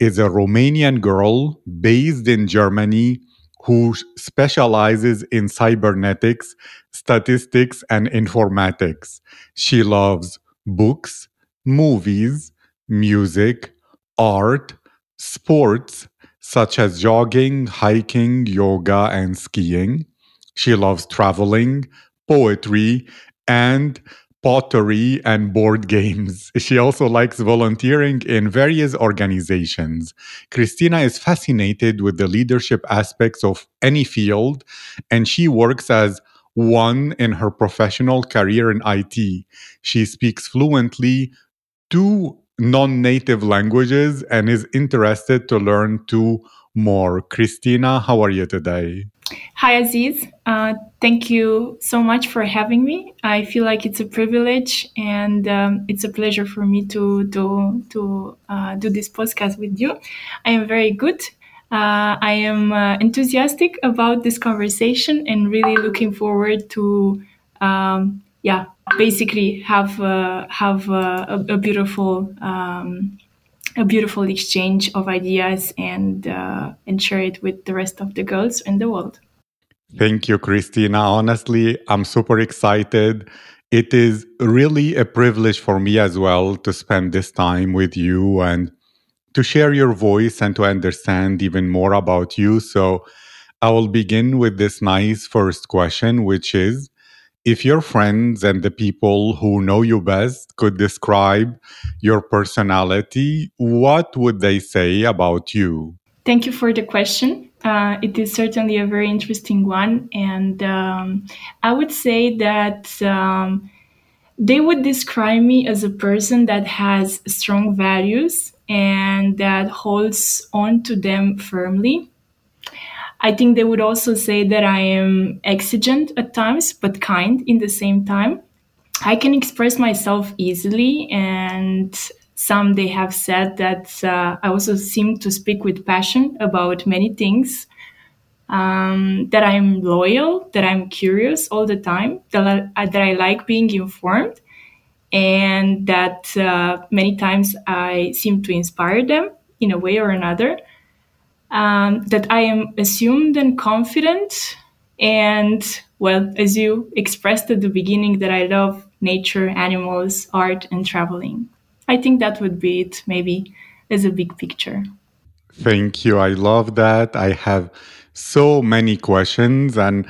is a Romanian girl based in Germany who specializes in cybernetics, statistics, and informatics. She loves books, movies, music, art, sports such as jogging, hiking, yoga, and skiing. She loves traveling, poetry, and pottery and board games. She also likes volunteering in various organizations. Cristina is fascinated with the leadership aspects of any field, and she works as one in her professional career in IT. She speaks fluently two non native languages and is interested to learn two more. Cristina, how are you today? Hi, Aziz. Uh, thank you so much for having me. I feel like it's a privilege and um, it's a pleasure for me to to to uh, do this podcast with you. I am very good. Uh, I am uh, enthusiastic about this conversation and really looking forward to, um, yeah, basically have uh, have uh, a, a, beautiful. Um, a beautiful exchange of ideas and uh, and share it with the rest of the girls in the world. Thank you, Cristina. Honestly, I'm super excited. It is really a privilege for me as well to spend this time with you and to share your voice and to understand even more about you. So, I will begin with this nice first question, which is if your friends and the people who know you best could describe your personality, what would they say about you? Thank you for the question. Uh, it is certainly a very interesting one. And um, I would say that um, they would describe me as a person that has strong values and that holds on to them firmly I think they would also say that I am exigent at times, but kind in the same time. I can express myself easily, and some they have said that uh, I also seem to speak with passion about many things. Um, that I'm loyal, that I'm curious all the time, that I, that I like being informed, and that uh, many times I seem to inspire them in a way or another um, that I am assumed and confident. And well, as you expressed at the beginning, that I love nature, animals, art, and traveling. I think that would be it, maybe as a big picture. Thank you. I love that. I have so many questions, and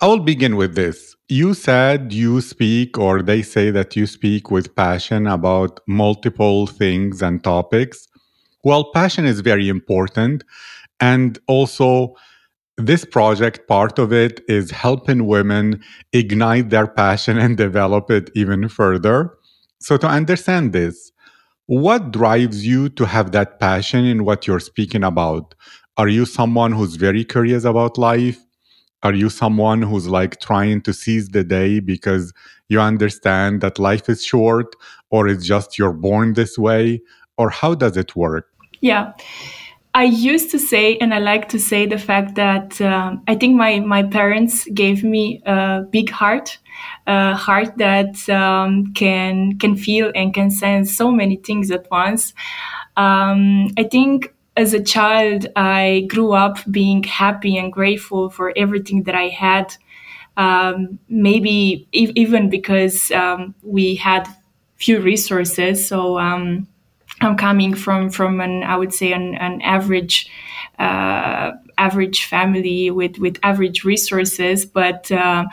I will begin with this. You said you speak, or they say that you speak with passion about multiple things and topics. Well, passion is very important. And also, this project, part of it is helping women ignite their passion and develop it even further. So, to understand this, what drives you to have that passion in what you're speaking about? Are you someone who's very curious about life? Are you someone who's like trying to seize the day because you understand that life is short, or it's just you're born this way? Or how does it work? Yeah. I used to say, and I like to say the fact that um, I think my, my parents gave me a big heart, a heart that um, can can feel and can sense so many things at once. Um, I think as a child, I grew up being happy and grateful for everything that I had. Um, maybe even because um, we had few resources, so um, I'm coming from from an I would say an, an average uh, average family with with average resources, but uh,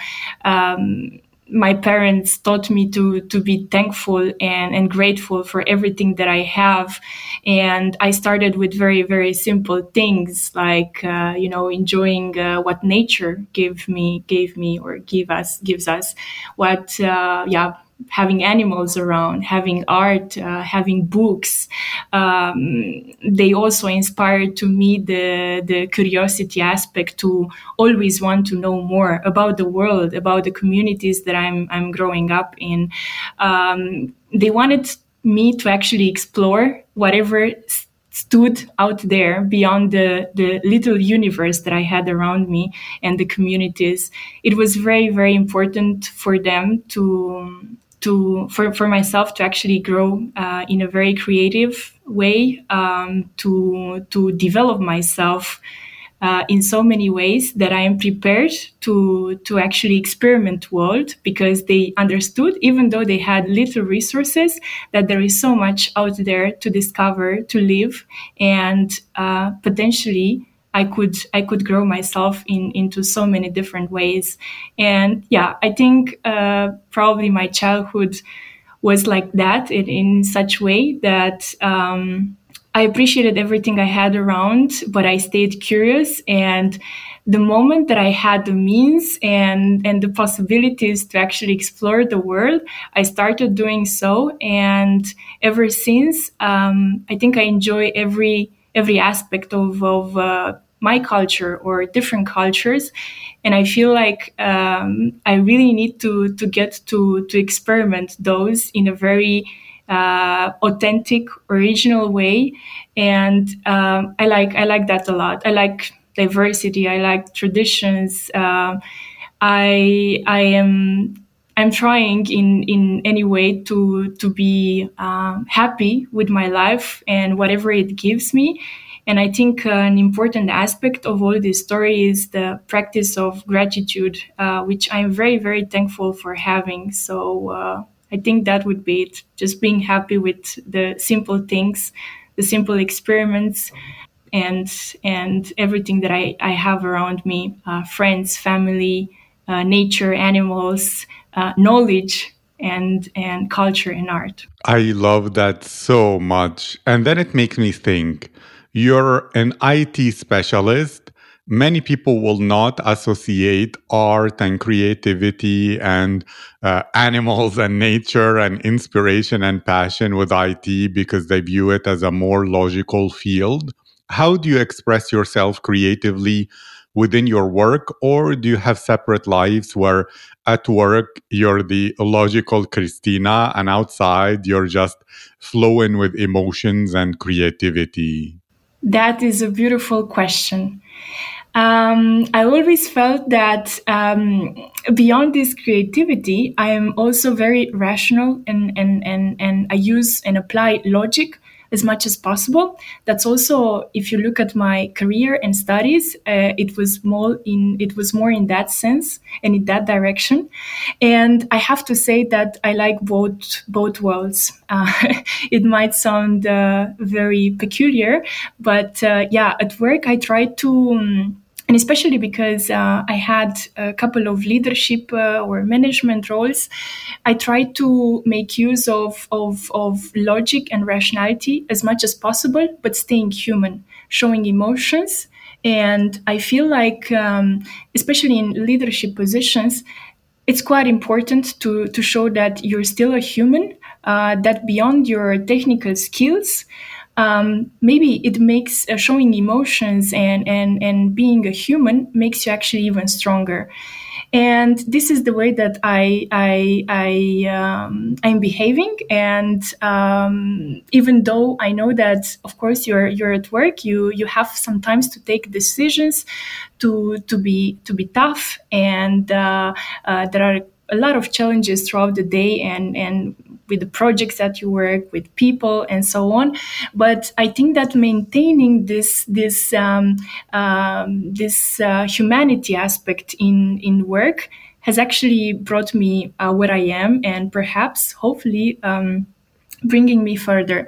um, my parents taught me to to be thankful and, and grateful for everything that I have, and I started with very very simple things like uh, you know enjoying uh, what nature gave me gave me or give us gives us, what uh, yeah having animals around, having art, uh, having books. Um, they also inspired to me the the curiosity aspect to always want to know more about the world, about the communities that I'm I'm growing up in. Um, they wanted me to actually explore whatever stood out there beyond the, the little universe that I had around me and the communities. It was very, very important for them to to for, for myself to actually grow uh, in a very creative way um, to to develop myself uh, in so many ways that I am prepared to to actually experiment world because they understood even though they had little resources that there is so much out there to discover to live and uh, potentially I could I could grow myself in into so many different ways. And yeah, I think uh, probably my childhood was like that in, in such way that um, I appreciated everything I had around, but I stayed curious. And the moment that I had the means and and the possibilities to actually explore the world, I started doing so. And ever since, um, I think I enjoy every every aspect of, of uh, my culture or different cultures. And i feel like um, i really need to to get to to experiment those in a very uh, authentic original way. And um, i like i like that a lot. I like diversity. I like traditions. Uh, i i am I'm trying in in any way to to be um, happy with my life and whatever it gives me. And I think uh, an important aspect of all this story is the practice of gratitude, uh, which I'm very very thankful for having. So uh, I think that would be it. Just being happy with the simple things, the simple experiments, and and everything that I, I have around me, uh, friends, family, uh, nature, animals uh, knowledge and and culture and art. I love that so much. And then it makes me think you're an IT specialist. Many people will not associate art and creativity and uh, animals and nature and inspiration and passion with IT because they view it as a more logical field. How do you express yourself creatively within your work, or do you have separate lives where at work you're the logical Cristina and outside you're just flowing with emotions and creativity? That is a beautiful question. Um, I always felt that um, beyond this creativity, I am also very rational and, and, and, and I use and apply logic as much as possible. That's also, if you look at my career and studies, uh, it was more in it was more in that sense and in that direction. And I have to say that I like both both worlds. Uh, it might sound uh, very peculiar, but uh, yeah, at work I try to. Um, and especially because uh, I had a couple of leadership uh, or management roles, I tried to make use of, of, of logic and rationality as much as possible, but staying human, showing emotions. And I feel like, um, especially in leadership positions, it's quite important to, to show that you're still a human, uh, that beyond your technical skills, um, maybe it makes uh, showing emotions and, and, and being a human makes you actually even stronger. And this is the way that I, I, I, um, I'm behaving. And, um, even though I know that, of course, you're, you're at work, you, you have sometimes to take decisions to, to be, to be tough. And, uh, uh, there are a lot of challenges throughout the day and, and with the projects that you work with people and so on. But i think that maintaining this this um, um, this uh, humanity aspect in in work has actually brought me uh, where i am and perhaps hopefully um, bringing me further.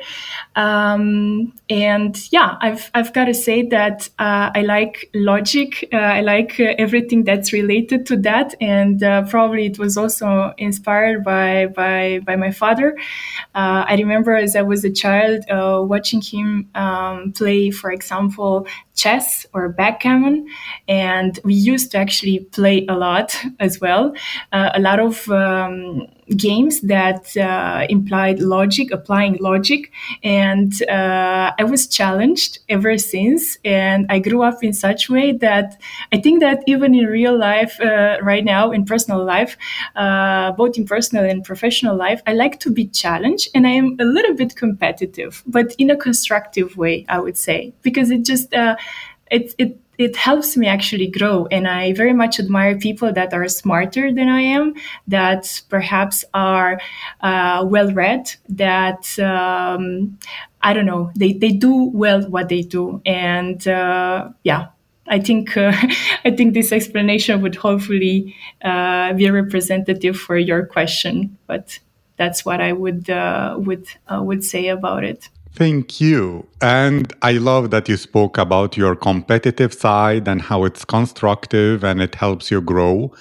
Um, and yeah, I've I've got to say that uh, I like logic. Uh, I like uh, everything that's related to that, and uh, probably it was also inspired by by by my father. Uh, I remember as I was a child uh, watching him um, play, for example, chess or backgammon, and we used to actually play a lot as well. a lot of um, games that uh, implied logic, applying logic. And uh, I was challenged ever since. And I grew up in such a way that I think that even in real life, uh, right now, in personal life, uh, both in personal and professional life, I like to be challenged and I am a little bit competitive, but in a constructive way, I would say, because it just, uh, it, it it helps me actually grow. And I very much admire people that are smarter than I am, that perhaps are uh, well read, that um, I don't know, they, they do well what they do. And uh, yeah, I think uh, I think this explanation would hopefully uh, be representative for your question, but that's what I would uh, would uh, would say about it. Thank you. And I love that you spoke about your competitive side and how it's constructive and it helps you grow.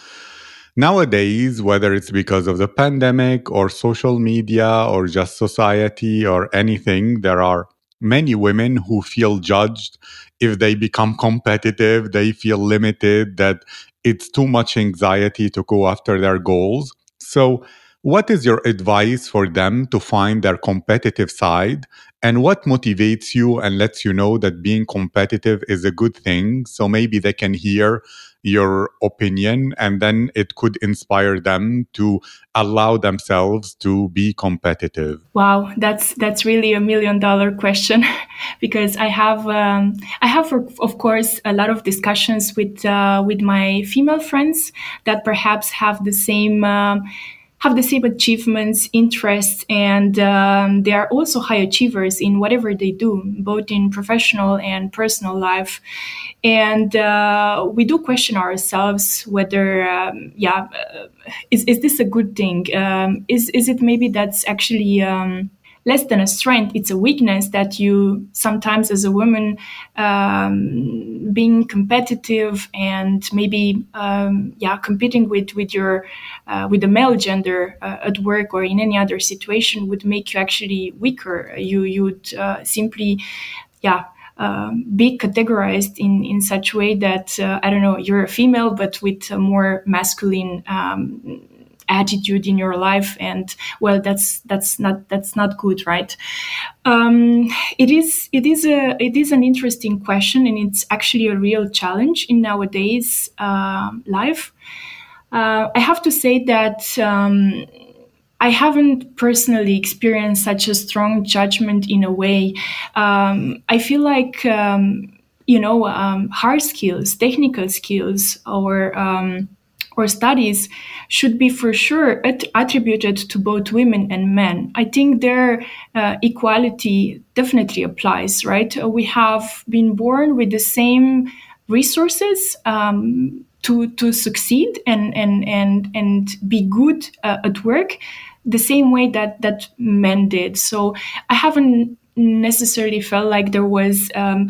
Nowadays, whether it's because of the pandemic or social media or just society or anything, there are many women who feel judged if they become competitive. They feel limited, that it's too much anxiety to go after their goals. So, what is your advice for them to find their competitive side? And what motivates you and lets you know that being competitive is a good thing? So maybe they can hear your opinion and then it could inspire them to allow themselves to be competitive wow that's that's really a million dollar question because i have um, i have of course a lot of discussions with uh, with my female friends that perhaps have the same um, have the same achievements, interests, and um, they are also high achievers in whatever they do, both in professional and personal life. And uh, we do question ourselves whether, um, yeah, uh, is, is this a good thing? Um, is, is it maybe that's actually um, less than a strength. It's a weakness that you sometimes as a woman um, being competitive and maybe um, yeah competing with with your uh, with the male gender uh, at work or in any other situation would make you actually weaker. You you would uh, simply yeah um, be categorized in, in such a way that uh, I don't know you're a female but with a more masculine um, attitude in your life and well that's that's not that's not good right um, it is it is a it is an interesting question and it's actually a real challenge in nowadays uh, life uh, i have to say that um, I haven't personally experienced such a strong judgment in a way. Um, I feel like, um, you know, um, hard skills, technical skills, or um, or studies should be for sure at- attributed to both women and men. I think their uh, equality definitely applies, right? Uh, we have been born with the same resources. Um, to, to succeed and, and, and, and be good uh, at work the same way that, that men did. So I haven't necessarily felt like there was um,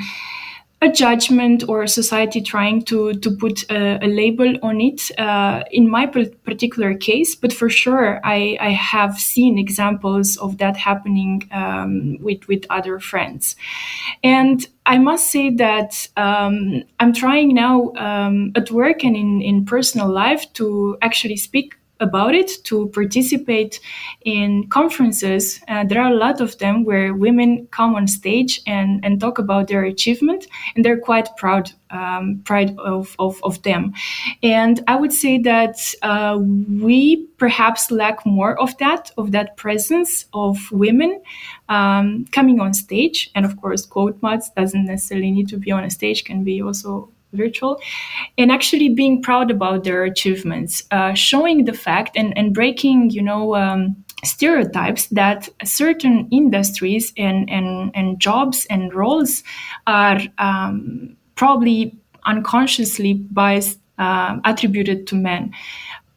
a judgment or a society trying to to put a, a label on it uh, in my particular case but for sure I, I have seen examples of that happening um, with with other friends. And I must say that um, I'm trying now um, at work and in, in personal life to actually speak about it to participate in conferences. Uh, there are a lot of them where women come on stage and, and talk about their achievement, and they're quite proud um, proud of, of, of, them. And I would say that uh, we perhaps lack more of that, of that presence of women um, coming on stage. And of course, quote mods doesn't necessarily need to be on a stage, can be also virtual and actually being proud about their achievements uh, showing the fact and, and breaking you know um, stereotypes that certain industries and, and, and jobs and roles are um, probably unconsciously biased uh, attributed to men.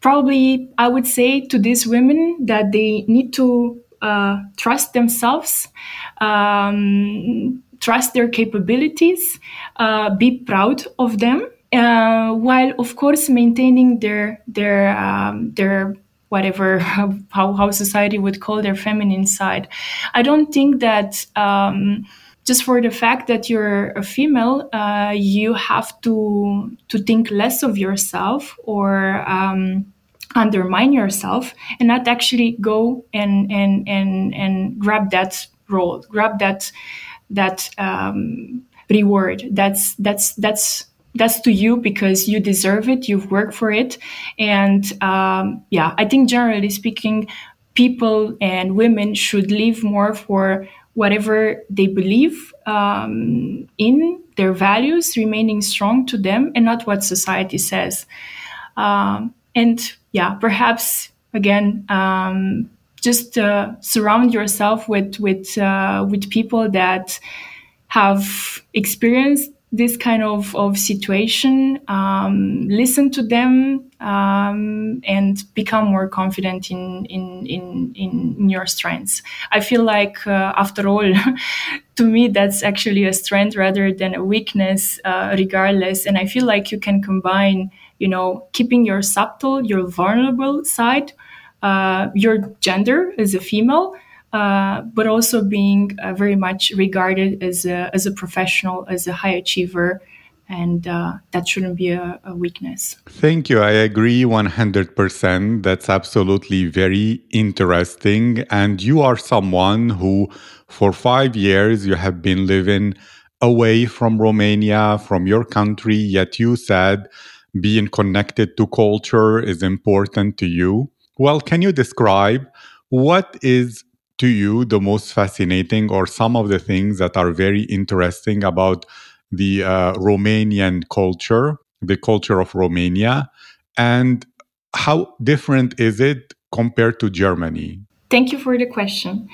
Probably i would say to these women that they need to uh, trust themselves, um, trust their capabilities, uh, be proud of them, uh, while of course maintaining their their um, their whatever how, how society would call their feminine side. I don't think that um, just for the fact that you're a female, uh, you have to to think less of yourself or um, undermine yourself, and not actually go and and and and grab that role, grab that that um, reward. That's that's that's that's to you because you deserve it. You've worked for it, and um, yeah, I think generally speaking, people and women should live more for whatever they believe um, in, their values remaining strong to them, and not what society says. Um, and yeah, perhaps again, um, just uh, surround yourself with with uh, with people that have experienced this kind of, of situation, um, listen to them, um, and become more confident in, in, in, in, your strengths. I feel like, uh, after all, to me, that's actually a strength rather than a weakness, uh, regardless. And I feel like you can combine, you know, keeping your subtle, your vulnerable side, uh, your gender as a female, uh, but also being uh, very much regarded as a, as a professional, as a high achiever. And uh, that shouldn't be a, a, weakness. Thank you. I agree 100%. That's absolutely very interesting. And you are someone who, for five years, you have been living away from Romania, from your country, yet you said being connected to culture is important to you. Well, can you describe what is to you the most fascinating or some of the things that are very interesting about the uh, Romanian culture, the culture of Romania, and how different is it compared to Germany? Thank you for the question.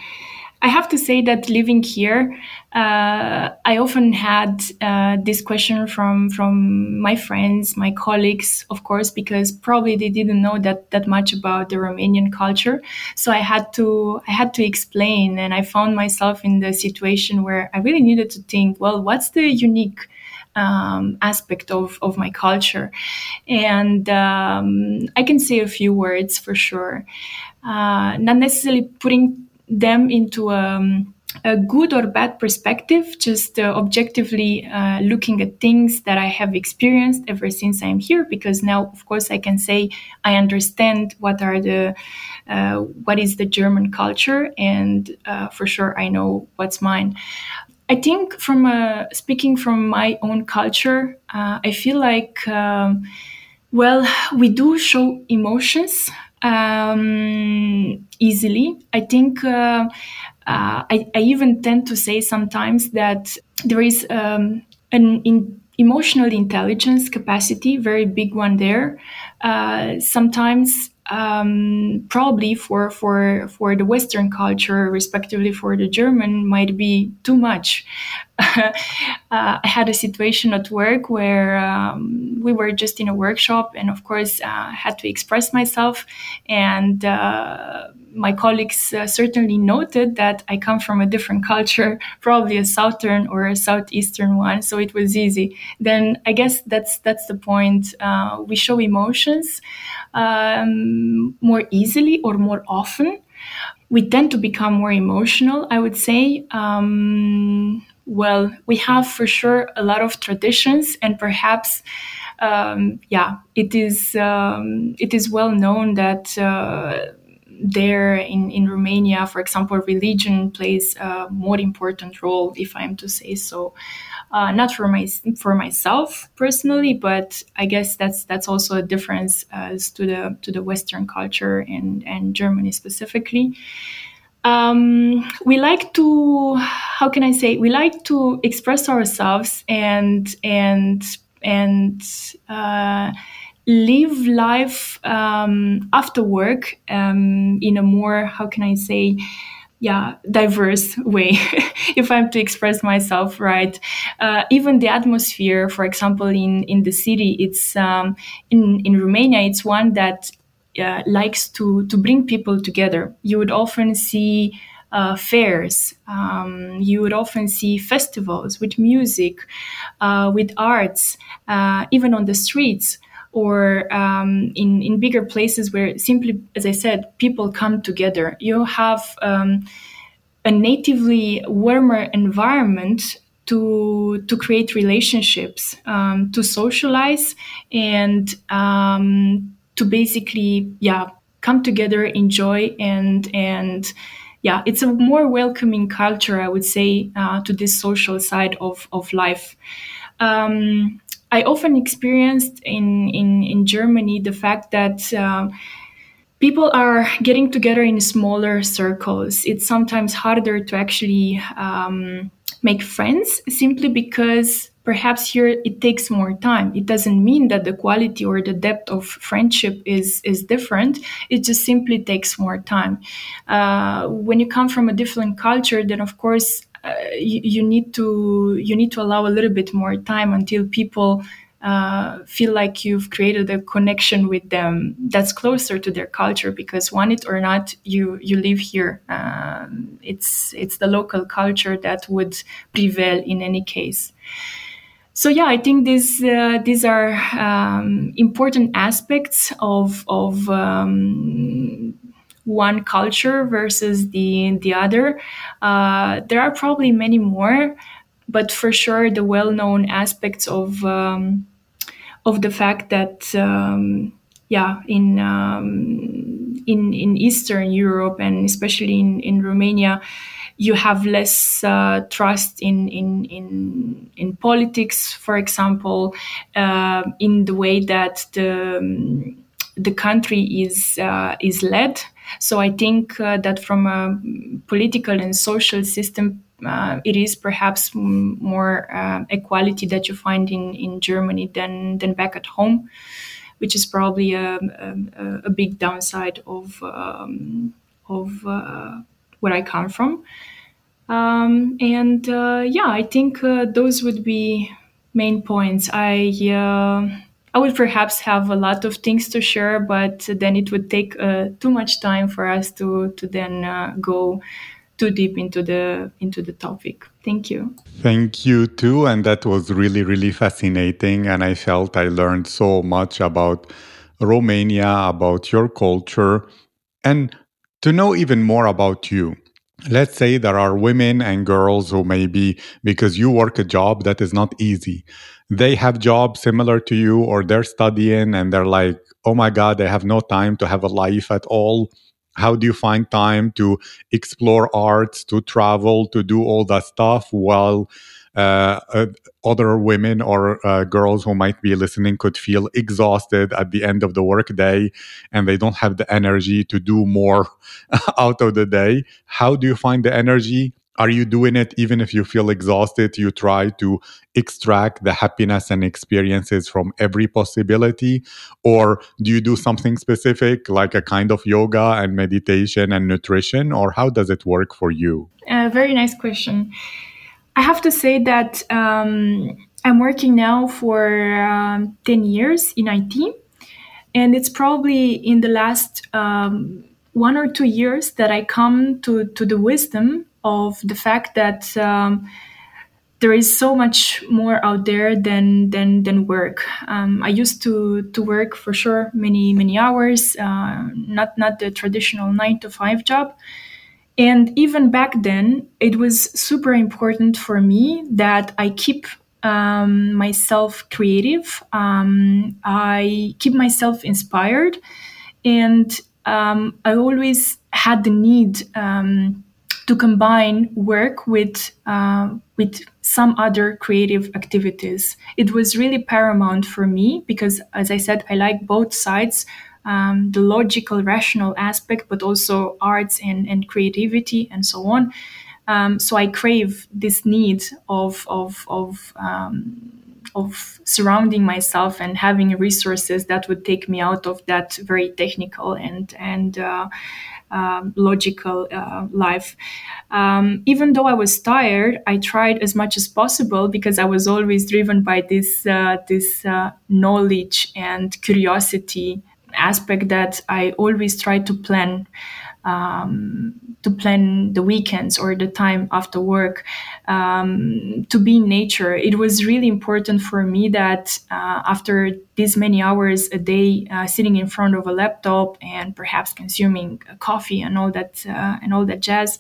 I have to say that living here, uh, I often had uh, this question from from my friends, my colleagues, of course, because probably they didn't know that that much about the Romanian culture. So I had to I had to explain, and I found myself in the situation where I really needed to think, well, what's the unique um, aspect of, of my culture. And um, I can say a few words for sure. Uh, not necessarily putting them into um, a good or bad perspective, just uh, objectively uh, looking at things that I have experienced ever since I'm here. Because now, of course, I can say I understand what are the uh, what is the German culture, and uh, for sure I know what's mine. I think from uh, speaking from my own culture, uh, I feel like. Um, well, we do show emotions um, easily. I think uh, uh, I, I, even tend to say sometimes that there is um, an in emotional intelligence capacity, very big one there. Uh, sometimes um, probably for for for the Western culture, respectively for the German, might be too much. uh, I had a situation at work where um, we were just in a workshop, and of course, uh, had to express myself, and uh, my colleagues uh, certainly noted that I come from a different culture, probably a southern or a southeastern one, so it was easy. Then I guess that's that's the point. Uh, we show emotions um, more easily or more often. We tend to become more emotional, I would say. Um, well, we have for sure a lot of traditions, and perhaps, um, yeah, it is um, it is well known that. Uh, there in, in Romania, for example, religion plays a more important role, if I'm to say so. Uh, not for my for myself personally, but I guess that's that's also a difference as to the to the Western culture and and Germany specifically. Um, we like to how can I say we like to express ourselves and and and uh, live life um, after work um, in a more how can i say yeah diverse way if i'm to express myself right uh, even the atmosphere for example in in the city it's um, in in romania it's one that uh, likes to to bring people together. You would often see uh, fairs. Um, you would often see festivals with music, uh, with arts, uh, even on the streets or um, in, in bigger places where simply, as I said, people come together. You have um, a natively warmer environment to to create relationships, um, to socialize, and um, to basically, yeah, come together, enjoy, and and yeah, it's a more welcoming culture, I would say, uh, to this social side of of life. Um, I often experienced in in in Germany the fact that. Uh, people are getting together in smaller circles. It's sometimes harder to actually um, make friends simply because perhaps here it takes more time. It doesn't mean that the quality or the depth of friendship is is different. It just simply takes more time. Uh, when you come from a different culture, then of course you, need to you need to allow a little bit more time until people uh, feel like you've created a connection with them that's closer to their culture because want it or not you you live here. Um, it's it's the local culture that would prevail in any case. So yeah i think these uh, these are um, important aspects of of um, one culture versus the the other. Uh, there are probably many more but for sure the well-known aspects of um, of the fact that um, yeah in um, in in Eastern Europe and especially in in Romania you have less uh, trust in, in in in politics for example uh, in the way that the um, the country is uh, is led so I think uh, that from a political and social system uh, it is perhaps more uh, equality that you find in, in Germany than than back at home, which is probably a, a, a big downside of um, of uh, where I come from. Um, and uh, yeah, I think uh, those would be main points. I I would perhaps have a lot of things to share, but then it would take uh, too much time for us to to then uh, go too deep into the into the topic. Thank you. Thank you too, and that was really really fascinating, and I felt I learned so much about Romania, about your culture, and to know even more about you. Let's say there are women and girls who maybe because you work a job that is not easy. They have jobs similar to you or they're studying and they're like, "Oh my god, they have no time to have a life at all." how do you find time to explore arts to travel to do all that stuff while uh, uh, other women or uh, girls who might be listening could feel exhausted at the end of the workday and they don't have the energy to do more out of the day. How do you find the energy? Are you doing it even if you feel exhausted? You try to extract the happiness and experiences from every possibility? Or do you do something specific like a kind of yoga and meditation and nutrition? Or how does it work for you? Uh, very nice question. I have to say that um, i'm working now for um, 10 years in it and it's probably in the last um, one or two years that I come to, to the wisdom of the fact that um, there is so much more out there than than than work. Um, I used to to work for sure many many hours, uh, not not the traditional nine to five job. And even back then, it was super important for me that I keep um, myself creative. Um, I keep myself inspired, and um, I always had the need um, to combine work with uh, with some other creative activities. It was really paramount for me because, as I said, I like both sides. Um, the logical, rational aspect, but also arts and, and creativity and so on. Um, so I crave this need of of of um, of surrounding myself and having resources that would take me out of that very technical and and uh, um, logical uh, life. Um, even though I was tired, I tried as much as possible because I was always driven by this uh, this uh, knowledge and curiosity aspect that I always try to plan um, to plan the weekends or the time after work um, to be in nature. It was really important for me that uh, after these many hours a day uh, sitting in front of a laptop and perhaps consuming coffee and all that uh, and all that jazz,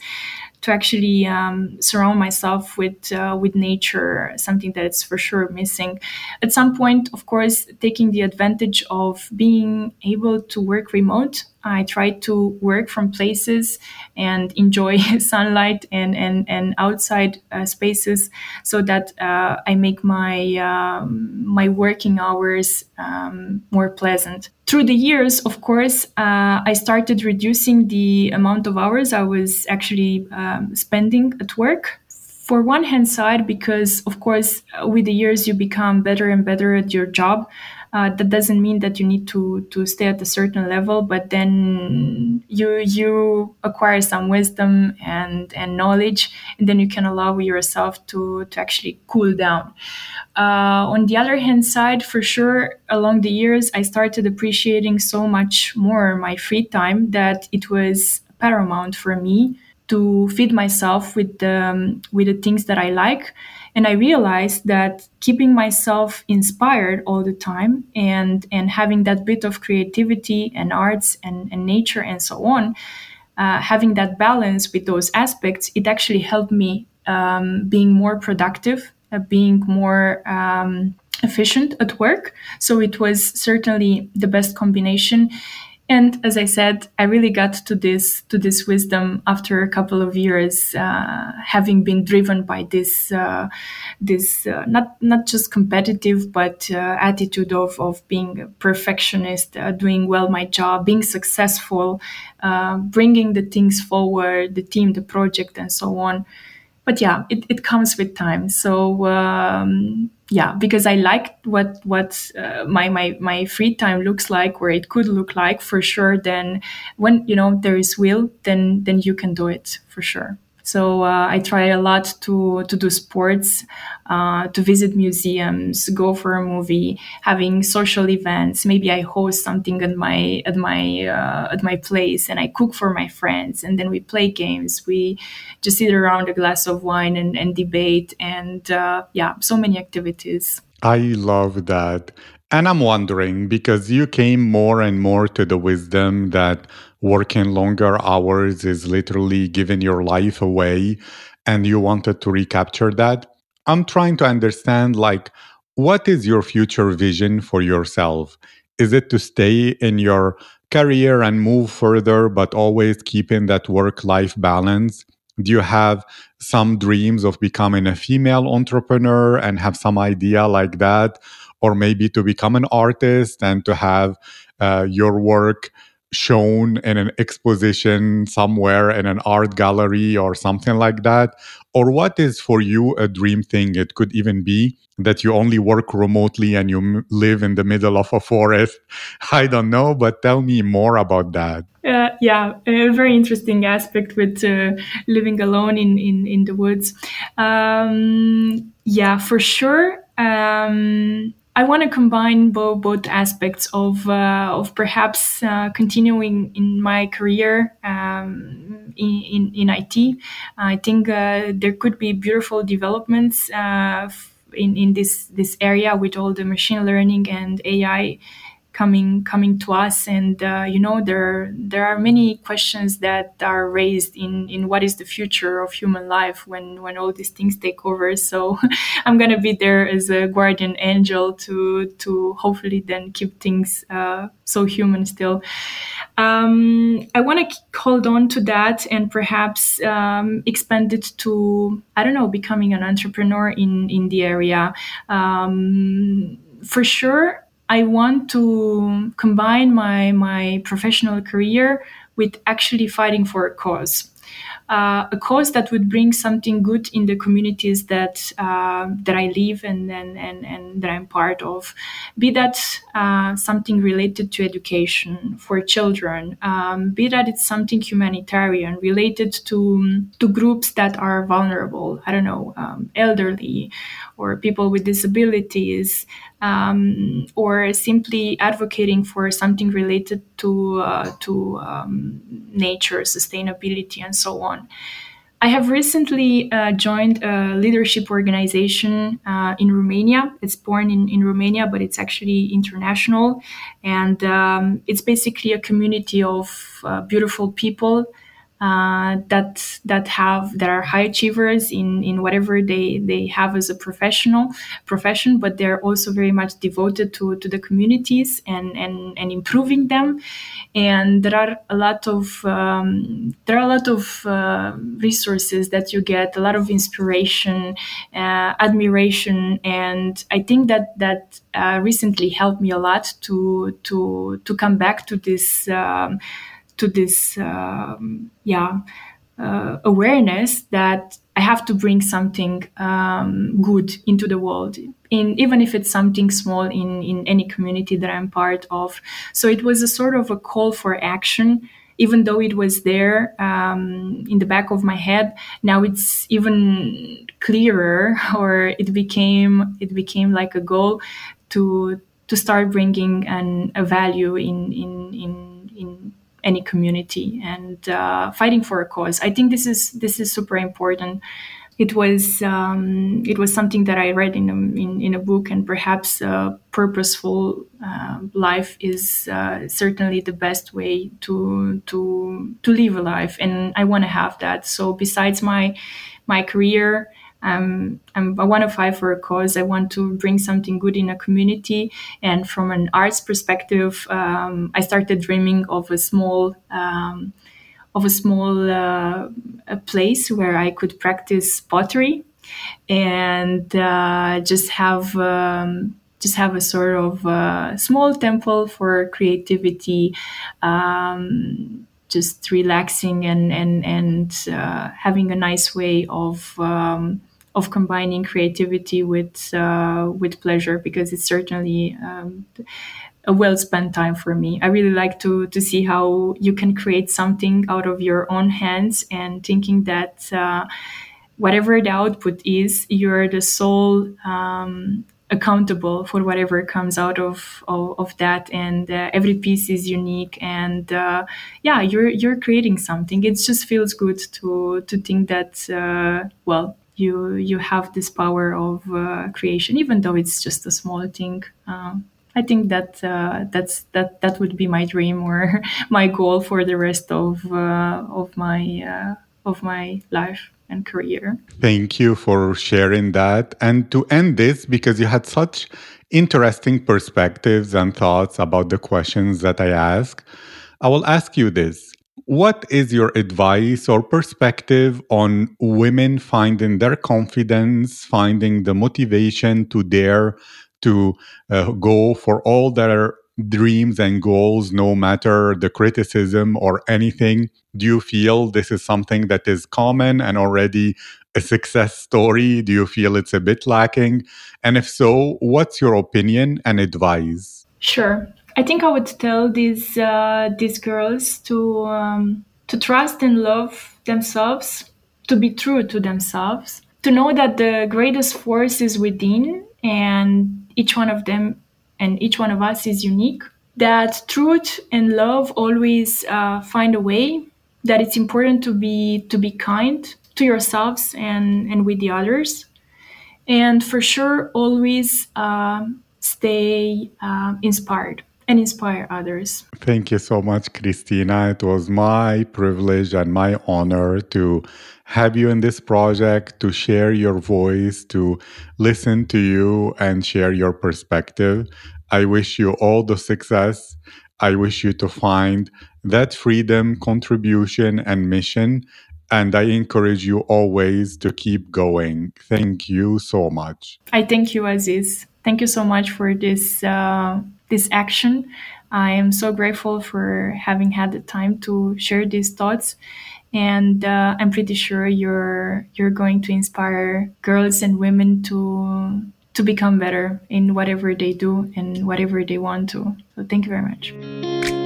to actually um, surround myself with uh, with nature, something that is for sure missing. At some point, of course, taking the advantage of being able to work remote, I try to work from places and enjoy sunlight and and and outside uh, spaces, so that uh, I make my um, my working hours um, more pleasant through the years, of course, uh, I started reducing the amount of hours I was actually um, spending at work. For one hand side, because of course, with the years you become better and better at your job. Uh, that doesn't mean that you need to to stay at a certain level, but then you you acquire some wisdom and and knowledge, and then you can allow yourself to to actually cool down. Uh, on the other hand side, for sure, along the years, I started appreciating so much more my free time that it was paramount for me to feed myself with the um, with the things that I like. And I realized that keeping myself inspired all the time and and having that bit of creativity and arts and, and nature and so on, uh, having that balance with those aspects, it actually helped me um, being more productive uh, being more um, efficient at work. So it was certainly the best combination. And as I said, I really got to this to this wisdom after a couple of years, uh, having been driven by this uh, this uh, not not just competitive but uh, attitude of of being a perfectionist, uh, doing well my job, being successful, uh, bringing the things forward, the team, the project, and so on but yeah, it, it comes with time. So um, yeah, because I like what what uh, my my my free time looks like, where it could look like for sure. Then when you know there is will, then then you can do it for sure. So uh, I try a lot to to do sports, uh, to visit museums, go for a movie, having social events. Maybe I host something at my at my uh, at my place, and I cook for my friends, and then we play games. We just sit around a glass of wine and, and debate, and uh, yeah, so many activities. I love that. And I'm wondering because you came more and more to the wisdom that working longer hours is literally giving your life away and you wanted to recapture that. I'm trying to understand like what is your future vision for yourself? Is it to stay in your career and move further but always keeping that work life balance? Do you have some dreams of becoming a female entrepreneur and have some idea like that? or maybe to become an artist and to have uh, your work shown in an exposition somewhere in an art gallery or something like that? Or what is for you a dream thing? It could even be that you only work remotely and you live in the middle of a forest. I don't know, but tell me more about that. Uh, yeah, a very interesting aspect with uh, living alone in, in, in the woods. Um, yeah, for sure. Um, I want to combine both both aspects of uh, of perhaps uh, continuing in my career um, in, in, in IT. I think uh, there could be beautiful developments uh, in in this this area with all the machine learning and AI coming coming to us. And uh, you know there there are many questions that are raised in in what is the future of human life when when all these things take over. So i'm going to be there as a guardian angel to to hopefully then keep things uh, so human still. Um, I want to hold on to that and perhaps um, expand it to I don't know becoming an entrepreneur in in the area. Um, for sure, I want to combine my my professional career with actually fighting for a cause uh, a cause that would bring something good in the communities that uh, that I live and, and and and that I'm part of. Be that uh, something related to education for children, um, be that it's something humanitarian related to to groups that are vulnerable. I don't know, um, elderly or people with disabilities. um, or simply advocating for something related to uh, to um, nature, sustainability, and so on. I have recently uh, joined a leadership organization uh, in Romania. It's born in, in Romania, but it's actually international. And um, it's basically a community of uh, beautiful people uh, that that have that are high achievers in in whatever they they have as a professional profession, but they're also very much devoted to to the communities and and and improving them. And there are a lot of um, there are a lot of uh, resources that you get, a lot of inspiration, uh, admiration, and I think that that uh, recently helped me a lot to to to come back to this. Um, to this um, yeah uh, awareness that I have to bring something um, good into the world, in even if it's something small in in any community that I'm part of. So it was a sort of a call for action. Even though it was there um, in the back of my head, now it's even clearer, or it became it became like a goal to to start bringing an, a value in in in in any community and uh, fighting for a cause. I think this is this is super important. It was um, it was something that I read in a, in, in a book, and perhaps a purposeful uh, life is uh, certainly the best way to to to live a life, and I want to have that. So besides my my career um, I'm, I want to fight for a cause. I want to bring something good in a community. And from an arts perspective, um, I started dreaming of a small, um, of a small uh, a place where I could practice pottery and uh, just have um, just have a sort of uh, small temple for creativity um, just relaxing and and and uh, having a nice way of um, of combining creativity with uh, with pleasure because it's certainly um, a well spent time for me. I really like to to see how you can create something out of your own hands and thinking that uh, whatever the output is, you're the sole um, accountable for whatever comes out of of, of that and uh, every piece is unique and uh, yeah you're you're creating something it just feels good to to think that uh, well you you have this power of uh, creation, even though it's just a small thing. Uh, I think that uh, that's that that would be my dream or my goal for the rest of uh, of my uh, of my life and career. Thank you for sharing that. And to end this, because you had such interesting perspectives and thoughts about the questions that I ask, I will ask you this. What is your advice or perspective on women finding their confidence, finding the motivation to dare to uh, go for all their dreams and goals, no matter the criticism or anything? Do you feel this is something that is common and already a success story? Do you feel it's a bit lacking? And if so, what's your opinion and advice? Sure. I think I would tell these uh, these girls to um, to trust and love themselves, to be true to themselves, to know that the greatest force is within, and each one of them and each one of us is unique. That truth and love always uh, find a way. That it's important to be to be kind to yourselves and and with the others, and for sure always uh, stay uh, inspired and inspire others. Thank you so much, Cristina. It was my privilege and my honor to have you in this project, to share your voice, to listen to you and share your perspective. I wish you all the success. I wish you to find that freedom, contribution, and mission. And I encourage you always to keep going. Thank you so much. I thank you, Aziz. Thank you so much for this. Uh this action. I am so grateful for having had the time to share these thoughts, and uh, I'm pretty sure you're you're going to inspire girls and women to to become better in whatever they do and whatever they want to. So thank you very much.